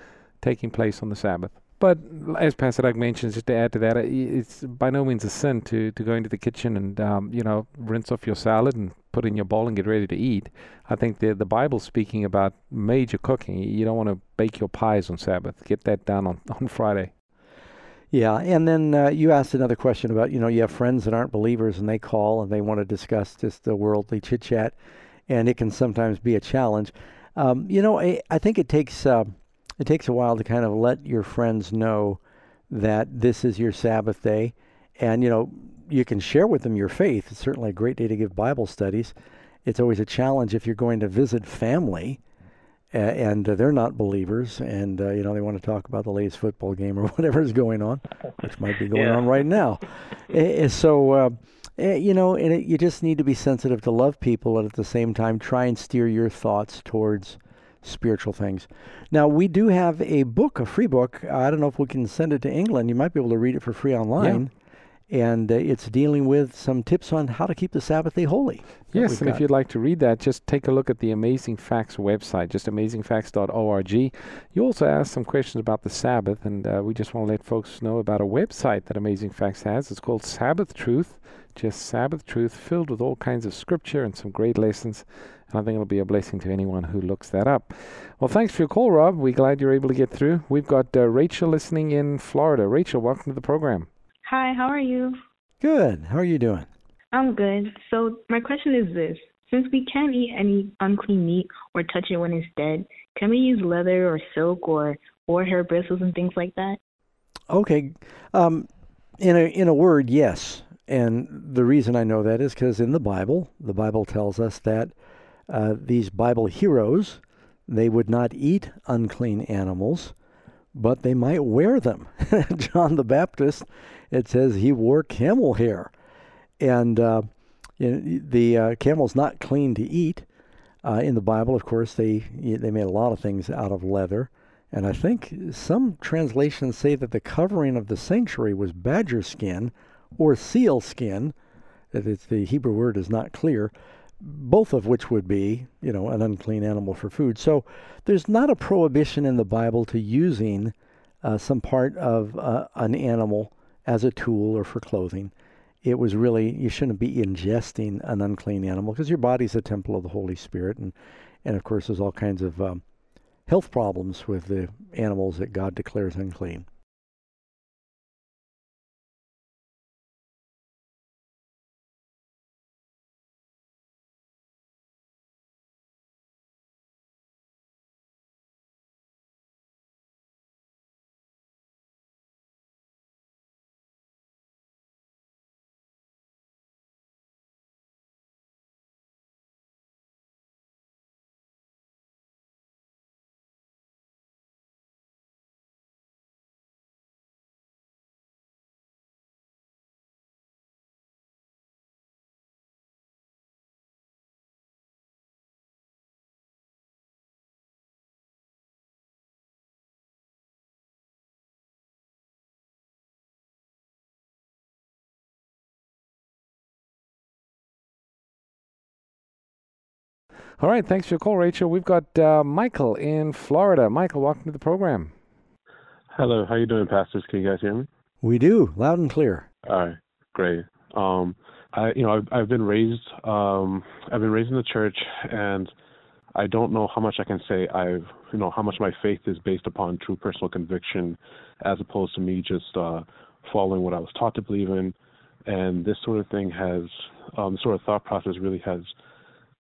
taking place on the Sabbath. But as Pastor Doug mentions, just to add to that, it's by no means a sin to, to go into the kitchen and um, you know rinse off your salad and put in your bowl and get ready to eat. I think the the Bible's speaking about major cooking. You don't want to bake your pies on Sabbath. Get that done on, on Friday. Yeah, and then uh, you asked another question about you know you have friends that aren't believers and they call and they want to discuss just the worldly chit chat, and it can sometimes be a challenge. Um, you know, I, I think it takes uh, it takes a while to kind of let your friends know that this is your Sabbath day, and you know you can share with them your faith. It's certainly a great day to give Bible studies. It's always a challenge if you're going to visit family and uh, they're not believers, and uh, you know they want to talk about the latest football game or whatever is going on, which might be going Yeah. on right now. Eh, eh, so uh, Eh, you know, and it, you just need to be sensitive to love people, and at the same time try and steer your thoughts towards spiritual things. Now we do have a book, a free book. I don't know if we can send it to England. You might be able to read it for free online. And uh, it's dealing with some tips on how to keep the Sabbath day holy. Yes, and if you'd like to read that, just take a look at the Amazing Facts website, just amazingfacts.org. You also asked some questions about the Sabbath, and uh, we just want to let folks know about a website that Amazing Facts has. It's called Sabbath Truth, just Sabbath Truth, filled with all kinds of scripture and some great lessons. And I think it'll be a blessing to anyone who looks that up. Well, thanks for your call, Rob. We're glad you're able to get through. We've got uh, Rachel listening in Florida. Rachel, welcome to the program. Hi, how are you? Good. How are you doing? I'm good. So my question is this: since we can't eat any unclean meat or touch it when it's dead, can we use leather or silk or or hair bristles and things like that? Okay. Um, in a in a word, yes. And the reason I know that is because in the Bible, the Bible tells us that uh, these Bible heroes they would not eat unclean animals, but they might wear them. John the Baptist, it says he wore camel hair, and uh, the uh, camel's not clean to eat. Uh, in the Bible, of course, they they made a lot of things out of leather. And I think some translations say that the covering of the sanctuary was badger skin or seal skin. It's, the Hebrew word is not clear, both of which would be, you know, an unclean animal for food. So there's not a prohibition in the Bible to using uh, some part of uh, an animal as a tool or for clothing. It was really you shouldn't be ingesting an unclean animal because your body's a temple of the Holy Spirit, and and of course there's all kinds of um, health problems with the animals that God declares unclean. All right, thanks for your call, Rachel. We've got uh, Michael in Florida. Michael, welcome to the program. Hello, how you doing, pastors? Can you guys hear me? We do, loud and clear. All right, great. Um, I, you know, I've, I've been raised, um, I've been raised in the church, and I don't know how much I can say I've, you know, how much my faith is based upon true personal conviction, as opposed to me just uh, following what I was taught to believe in. And this sort of thing has, um, sort of thought process really has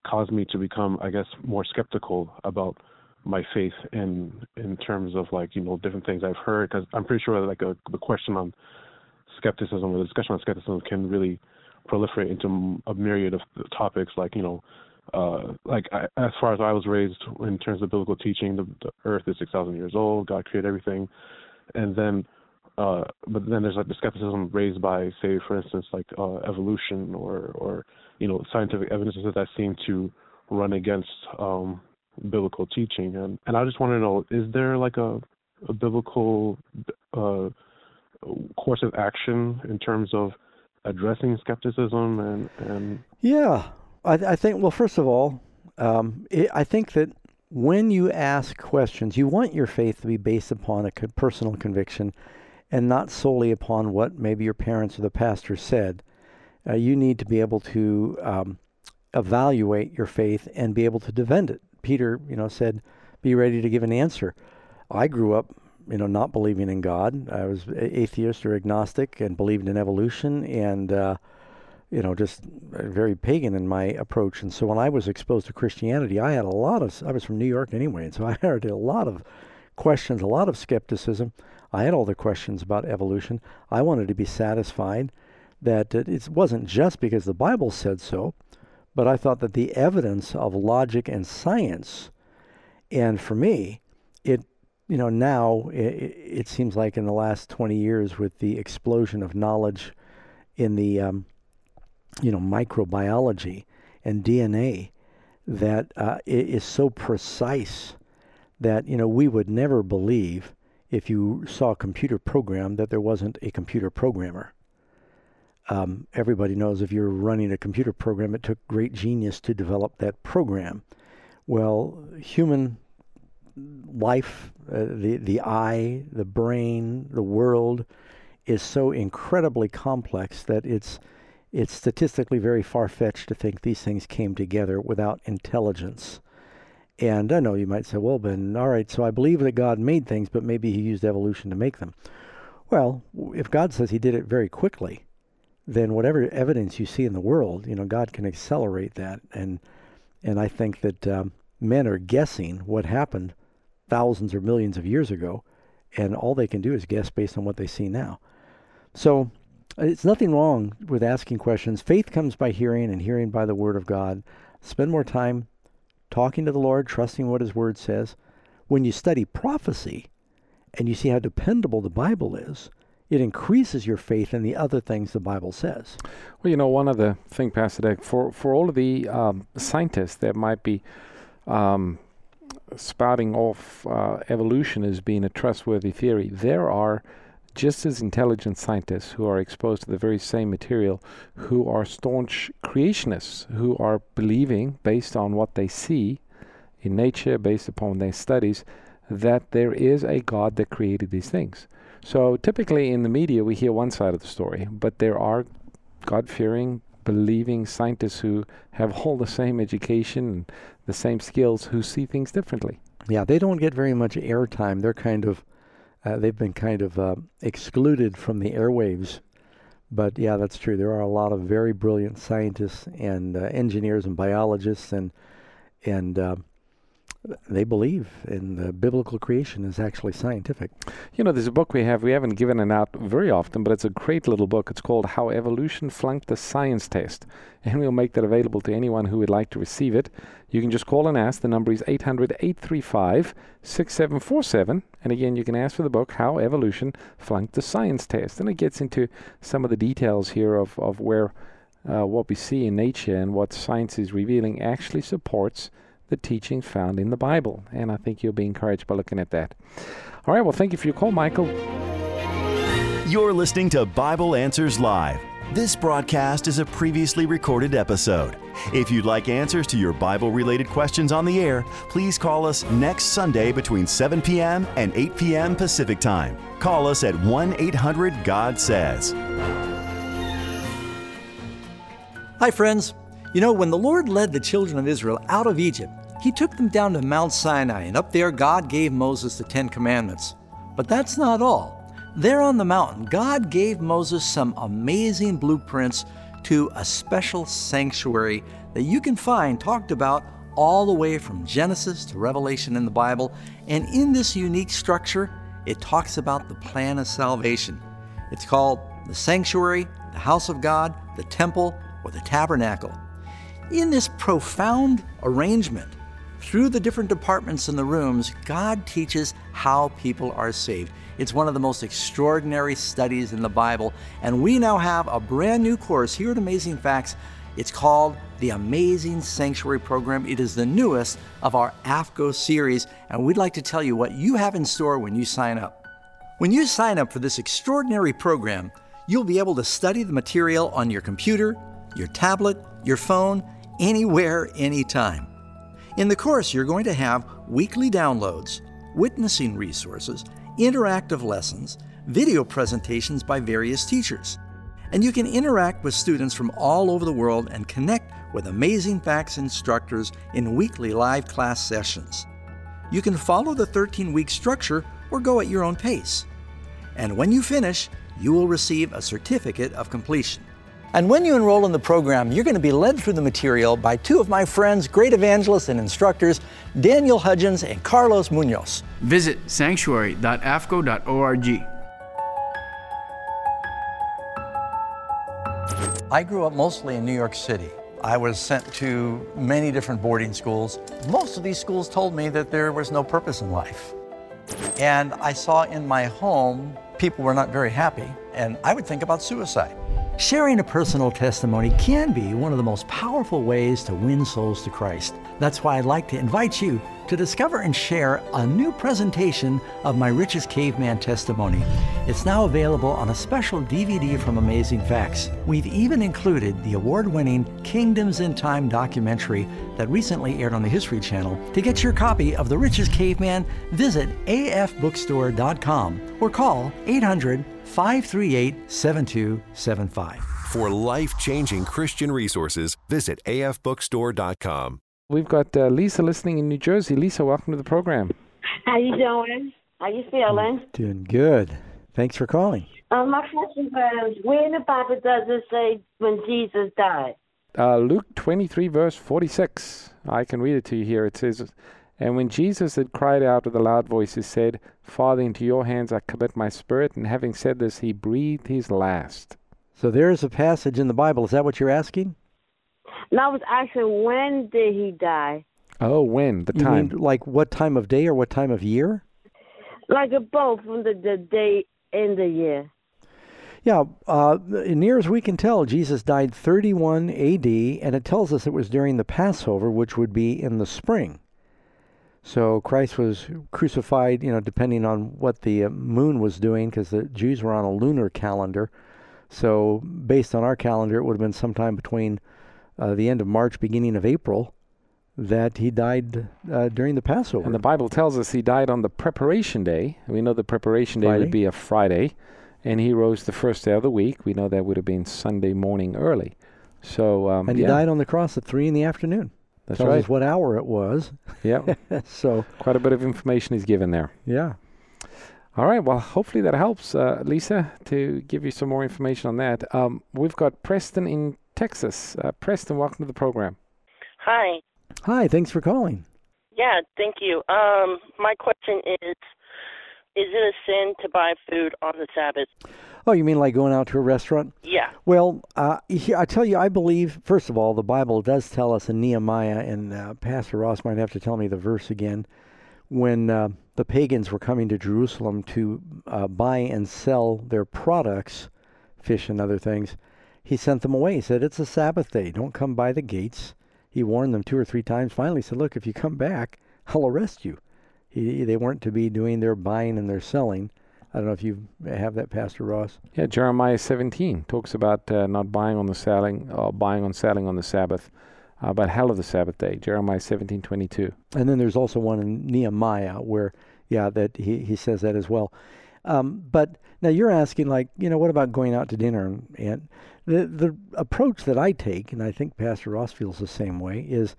caused me to become, I guess, more skeptical about my faith in in terms of like you know different things I've heard because I'm pretty sure that like a, the question on skepticism or the discussion on skepticism can really proliferate into a myriad of topics like you know uh, like I, as far as I was raised in terms of biblical teaching, the, the Earth is six thousand years old. God created everything, and then uh, but then there's like the skepticism raised by, say, for instance, like uh, evolution or or you know scientific evidences that that seem to run against um, biblical teaching. And and I just want to know, is there like a, a biblical uh, course of action in terms of addressing skepticism and and yeah, I, I think well, first of all, um, it, I think that when you ask questions, you want your faith to be based upon a personal conviction and not solely upon what maybe your parents or the pastor said. Uh, you need to be able to um, evaluate your faith and be able to defend it. Peter, you know, said, "Be ready to give an answer." I grew up, you know, not believing in God. I was atheist or agnostic and believed in evolution, and uh, you know, just very pagan in my approach. And so when I was exposed to Christianity, I had a lot of. I was from New York anyway, and so I had a lot of questions, a lot of skepticism. I had all the questions about evolution. I wanted to be satisfied that it wasn't just because the Bible said so, but I thought that the evidence of logic and science, and for me, it you know now it, it seems like in the last 20 years with the explosion of knowledge in the um, you know microbiology and DNA that uh, it is so precise that you know we would never believe if you saw a computer program that there wasn't a computer programmer. Um, everybody knows if you're running a computer program, it took great genius to develop that program. Well, human life, uh, the the eye, the brain, the world, is so incredibly complex that it's it's statistically very far fetched to think these things came together without intelligence. And I know you might say, well, then, all right, so I believe that God made things, but maybe he used evolution to make them. Well, if God says he did it very quickly, then whatever evidence you see in the world, you know, God can accelerate that. And and I think that um, men are guessing what happened thousands or millions of years ago, and all they can do is guess based on what they see now. So it's nothing wrong with asking questions. Faith comes by hearing, and hearing by the word of God. Spend more time talking to the Lord, trusting what His Word says. When you study prophecy and you see how dependable the Bible is, it increases your faith in the other things the Bible says. Well, you know, one of the thing, Pastor Doug, for for all of the um, scientists that might be um, spouting off uh, evolution as being a trustworthy theory, there are just as intelligent scientists who are exposed to the very same material, who are staunch creationists, who are believing, based on what they see in nature, based upon their studies, that there is a God that created these things. So typically in the media, we hear one side of the story, but there are God fearing, believing scientists who have all the same education and the same skills who see things differently. Yeah, they don't get very much airtime. They're kind of, uh, they've been kind of uh, excluded from the airwaves. But yeah, that's true. There are a lot of very brilliant scientists and uh, engineers and biologists and and uh, they believe in the biblical creation is actually scientific. You know, there's a book we have, we haven't given it out very often, but it's a great little book. It's called How Evolution Flunked the Science Test. And we'll make that available to anyone who would like to receive it. You can just call and ask. The number is 800 835 6747. And again, you can ask for the book, How Evolution Flunked the Science Test. And it gets into some of the details here of, of where uh, what we see in nature and what science is revealing actually supports the teachings found in the Bible. And I think you'll be encouraged by looking at that. All right, well, thank you for your call, Michael. You're listening to Bible Answers Live. This broadcast is a previously recorded episode. If you'd like answers to your Bible related questions on the air, please call us next Sunday between 7 p.m. and 8 p.m. Pacific Time. Call us at 1 800 God Says. Hi, friends. You know, when the Lord led the children of Israel out of Egypt, he took them down to Mount Sinai, and up there God gave Moses the Ten Commandments. But that's not all. There on the mountain, God gave Moses some amazing blueprints to a special sanctuary that you can find talked about all the way from Genesis to Revelation in the Bible. And in this unique structure, it talks about the plan of salvation. It's called the sanctuary, the house of God, the temple, or the tabernacle. In this profound arrangement, through the different departments in the rooms, God teaches how people are saved. It's one of the most extraordinary studies in the Bible, and we now have a brand new course here at Amazing Facts. It's called the Amazing Sanctuary Program. It is the newest of our AFCOE series, and we'd like to tell you what you have in store when you sign up. When you sign up for this extraordinary program, you'll be able to study the material on your computer, your tablet, your phone, anywhere, anytime. In the course, you're going to have weekly downloads, witnessing resources, interactive lessons, video presentations by various teachers. And you can interact with students from all over the world and connect with amazing facts instructors in weekly live class sessions. You can follow the 13 week structure or go at your own pace. And when you finish, you will receive a certificate of completion. And when you enroll in the program, you're going to be led through the material by two of my friends, great evangelists and instructors, Daniel Hudgens and Carlos Munoz. Visit sanctuary.afcoe.org. I grew up mostly in New York City. I was sent to many different boarding schools. Most of these schools told me that there was no purpose in life. And I saw in my home people were not very happy, and I would think about suicide. Sharing a personal testimony can be one of the most powerful ways to win souls to Christ. That's why I'd like to invite you to discover and share a new presentation of my Richest Caveman testimony. It's now available on a special DVD from Amazing Facts. We've even included the award winning Kingdoms in Time documentary that recently aired on the History Channel. To get your copy of The Richest Caveman, visit afbookstore.com or call 800 538 7275. For life changing Christian resources, visit afbookstore.com. We've got uh, Lisa listening in New Jersey. Lisa, welcome to the program. How you doing? How you feeling? Doing good. Thanks for calling. Um, my question was, where in the Bible does it say when Jesus died? Uh, Luke 23, verse 46. I can read it to you here. It says, And when Jesus had cried out with a loud voice, he said, Father, into your hands I commit my spirit. And having said this, he breathed his last. So there's a passage in the Bible. Is that what you're asking? No, I was asking, when did he die? Oh, when? The You time. mean like what time of day or what time of year? Like a both from the, the day and the year. Yeah, uh, near as we can tell, Jesus died 31 AD, and it tells us it was during the Passover, which would be in the spring. So Christ was crucified, you know, depending on what the uh, moon was doing, because the Jews were on a lunar calendar. So based on our calendar, it would have been sometime between uh, the end of March, beginning of April, that he died uh, during the Passover. And the Bible tells us he died on the preparation day. We know the preparation day Friday. would be a Friday, and he rose the first day of the week. We know that would have been Sunday morning early. So um, and he yeah, died on the cross at three in the afternoon. That's Tells right. us what hour it was. Yeah. so quite a bit of information is given there. Yeah. All right. Well, hopefully that helps, uh, Lisa, to give you some more information on that. Um, we've got Preston in Texas. Uh, Preston, welcome to the program. Hi. Hi, thanks for calling. Yeah, thank you. Um, my question is Is it a sin to buy food on the Sabbath? Oh, you mean like going out to a restaurant? Yeah. Well, uh, I tell you, I believe, first of all, the Bible does tell us in Nehemiah, and uh, Pastor Ross might have to tell me the verse again, when uh, the pagans were coming to Jerusalem to uh, buy and sell their products, fish and other things, he sent them away. He said, It's a Sabbath day. Don't come by the gates. He warned them two or three times. Finally, he said, Look, if you come back, I'll arrest you. He, they weren't to be doing their buying and their selling. I don't know if you have that, Pastor Ross. Yeah, Jeremiah 17 talks about uh, not buying on the selling, uh, buying on selling on the Sabbath, uh, but hell of the Sabbath day. Jeremiah 17:22. And then there's also one in Nehemiah where, yeah, that he, he says that as well. Um, but now you're asking, like, you know, what about going out to dinner? And, and the the approach that I take, and I think Pastor Ross feels the same way, is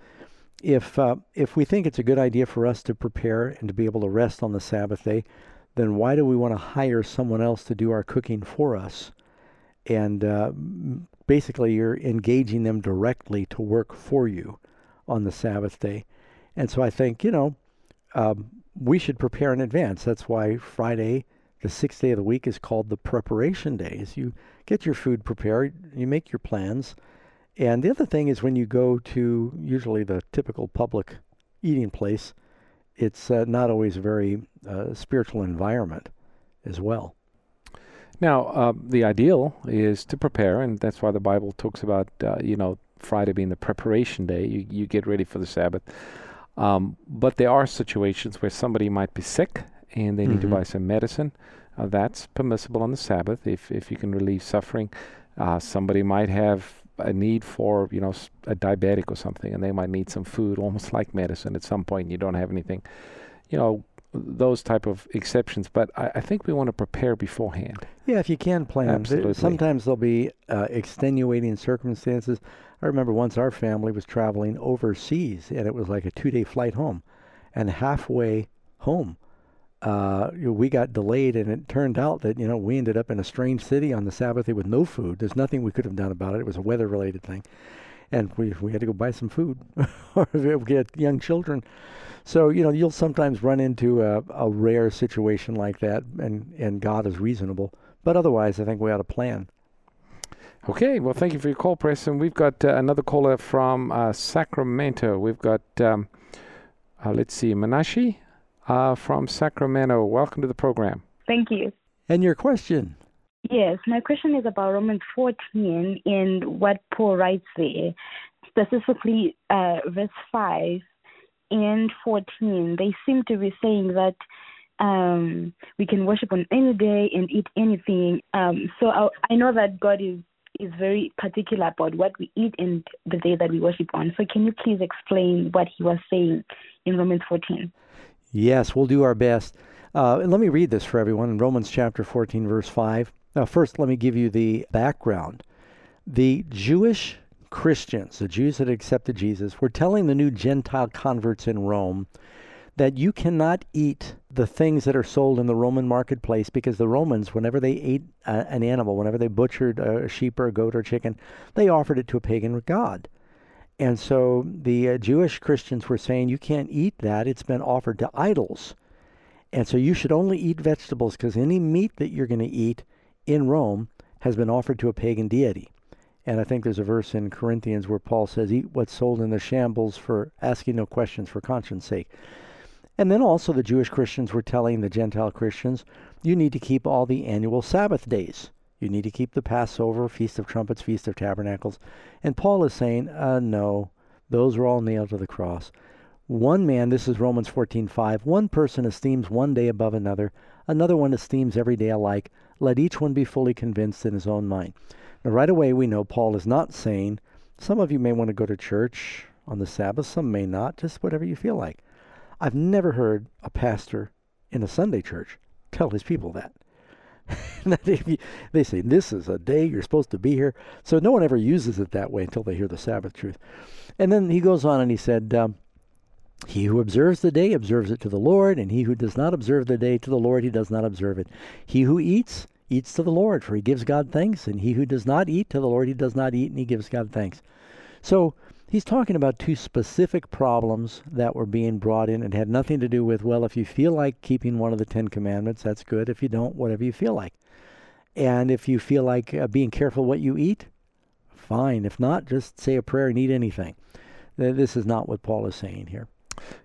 if uh, if we think it's a good idea for us to prepare and to be able to rest on the Sabbath day, then why do we want to hire someone else to do our cooking for us? And uh, basically, you're engaging them directly to work for you on the Sabbath day. And so I think, you know, um, we should prepare in advance. That's why Friday, the sixth day of the week, is called the preparation day. Is you get your food prepared, you make your plans. And the other thing is when you go to usually the typical public eating place, it's uh, not always a very uh, spiritual environment as well. Now, uh, the ideal is to prepare, and that's why the Bible talks about, uh, you know, Friday being the preparation day. You, you get ready for the Sabbath. Um, but there are situations where somebody might be sick and they need to Mhm. buy some medicine. Uh, that's permissible on the Sabbath if, if you can relieve suffering. Uh, somebody might have a need for, you know, a diabetic or something, and they might need some food, almost like medicine at some point. You don't have anything, you know, those type of exceptions. But I, I think we want to prepare beforehand. Yeah, if you can plan. There- Absolutely. Sometimes there'll be uh, extenuating circumstances. I remember once our family was traveling overseas, and it was like a two-day flight home, and halfway home, uh, we got delayed, and it turned out that you know we ended up in a strange city on the Sabbath day with no food. There's nothing we could have done about it. It was a weather-related thing, and we we had to go buy some food, or we young children. So you know you'll sometimes run into a, a rare situation like that, and and God is reasonable. But otherwise, I think we ought to plan. Okay, well, thank you for your call, Preston. We've got uh, another caller from uh, Sacramento. We've got, um, uh, let's see, Manashi uh, from Sacramento. Welcome to the program. Thank you. And your question? Yes, my question is about Romans 14 and what Paul writes there, specifically uh, verse 5 and 14. They seem to be saying that um, we can worship on any day and eat anything. Um, so I, I know that God is is very particular about what we eat and the day that we worship on. So can you please explain what he was saying in Romans 14? Yes, we'll do our best. Uh, and let me read this for everyone in Romans chapter 14, verse 5. Now, first, let me give you the background. The Jewish Christians, the Jews that accepted Jesus, were telling the new Gentile converts in Rome that you cannot eat the things that are sold in the Roman marketplace because the Romans, whenever they ate uh, an animal, whenever they butchered a sheep or a goat or chicken, they offered it to a pagan god. And so the uh, Jewish Christians were saying, you can't eat that. It's been offered to idols. And so you should only eat vegetables because any meat that you're going to eat in Rome has been offered to a pagan deity. And I think there's a verse in Corinthians where Paul says, Eat what's sold in the shambles for asking no questions for conscience sake. And then also the Jewish Christians were telling the Gentile Christians, you need to keep all the annual Sabbath days. You need to keep the Passover, Feast of Trumpets, Feast of Tabernacles. And Paul is saying, uh, no, those are all nailed to the cross. One man, this is Romans 14:5, one person esteems one day above another, another one esteems every day alike. Let each one be fully convinced in his own mind. Now, right away, we know Paul is not saying some of you may want to go to church on the Sabbath, some may not, just whatever you feel like. I've never heard a pastor in a Sunday church tell his people that. they say, This is a day you're supposed to be here. So no one ever uses it that way until they hear the Sabbath truth. And then he goes on and he said, um, He who observes the day observes it to the Lord, and he who does not observe the day to the Lord, he does not observe it. He who eats, eats to the Lord, for he gives God thanks, and he who does not eat to the Lord, he does not eat, and he gives God thanks. So he's talking about two specific problems that were being brought in and had nothing to do with, well, if you feel like keeping one of the Ten Commandments, that's good. If you don't, whatever you feel like. And if you feel like uh, being careful what you eat, fine. If not, just say a prayer and eat anything. This is not what Paul is saying here.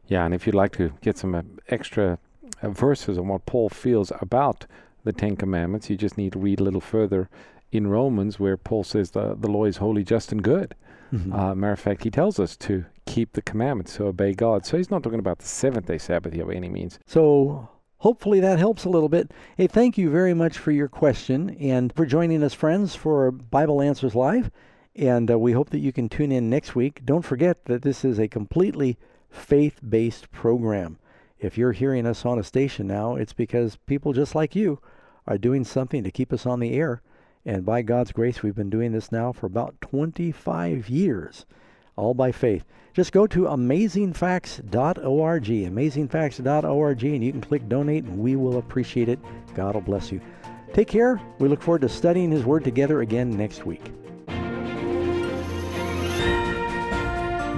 Yeah, and if you'd like to get some uh, extra uh, verses on what Paul feels about the Ten Commandments, you just need to read a little further in Romans where Paul says the, the law is holy, just, and good. Mm-hmm. Uh, matter of fact, he tells us to keep the commandments, to obey God. So he's not talking about the seventh day Sabbath here by any means. So hopefully that helps a little bit. Hey, thank you very much for your question and for joining us, friends, for Bible Answers Live. And uh, we hope that you can tune in next week. Don't forget that this is a completely faith based program. If you're hearing us on a station now, it's because people just like you are doing something to keep us on the air. And by God's grace, we've been doing this now for about 25 years, all by faith. Just go to amazingfacts.org, amazingfacts.org, and you can click donate, and we will appreciate it. God will bless you. Take care. We look forward to studying His Word together again next week.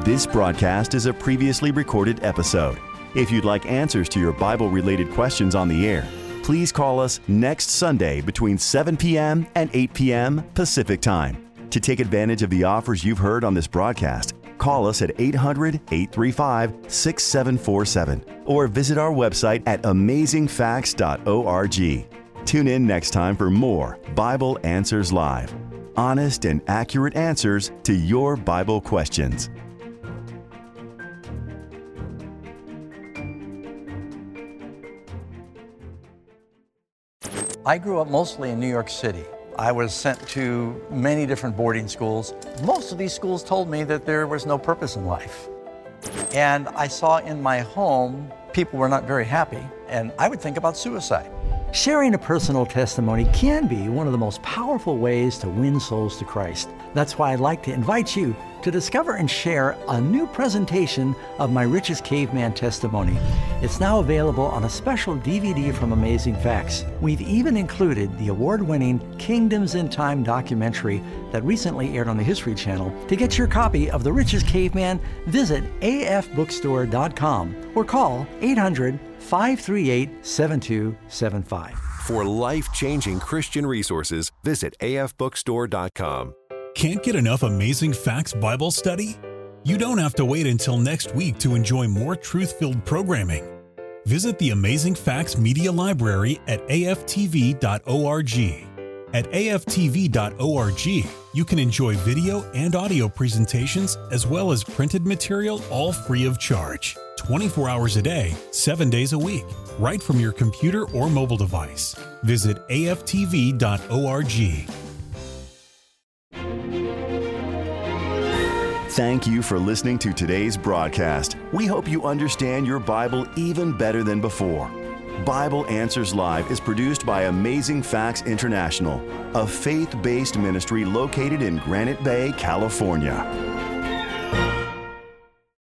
This broadcast is a previously recorded episode. If you'd like answers to your Bible related questions on the air, please call us next Sunday between 7 p.m. and 8 p.m. Pacific Time. To take advantage of the offers you've heard on this broadcast, call us at 800 835 6747 or visit our website at amazingfacts.org. Tune in next time for more Bible Answers Live honest and accurate answers to your Bible questions. I grew up mostly in New York City. I was sent to many different boarding schools. Most of these schools told me that there was no purpose in life. And I saw in my home people were not very happy, and I would think about suicide. Sharing a personal testimony can be one of the most powerful ways to win souls to Christ. That's why I'd like to invite you to discover and share a new presentation of my Richest Caveman testimony. It's now available on a special DVD from Amazing Facts. We've even included the award winning Kingdoms in Time documentary that recently aired on the History Channel. To get your copy of The Richest Caveman, visit afbookstore.com or call 800 538 7275. For life changing Christian resources, visit afbookstore.com. Can't get enough Amazing Facts Bible study? You don't have to wait until next week to enjoy more truth filled programming. Visit the Amazing Facts Media Library at aftv.org. At aftv.org, you can enjoy video and audio presentations as well as printed material all free of charge, 24 hours a day, 7 days a week, right from your computer or mobile device. Visit aftv.org. Thank you for listening to today's broadcast. We hope you understand your Bible even better than before. Bible Answers Live is produced by Amazing Facts International, a faith based ministry located in Granite Bay, California.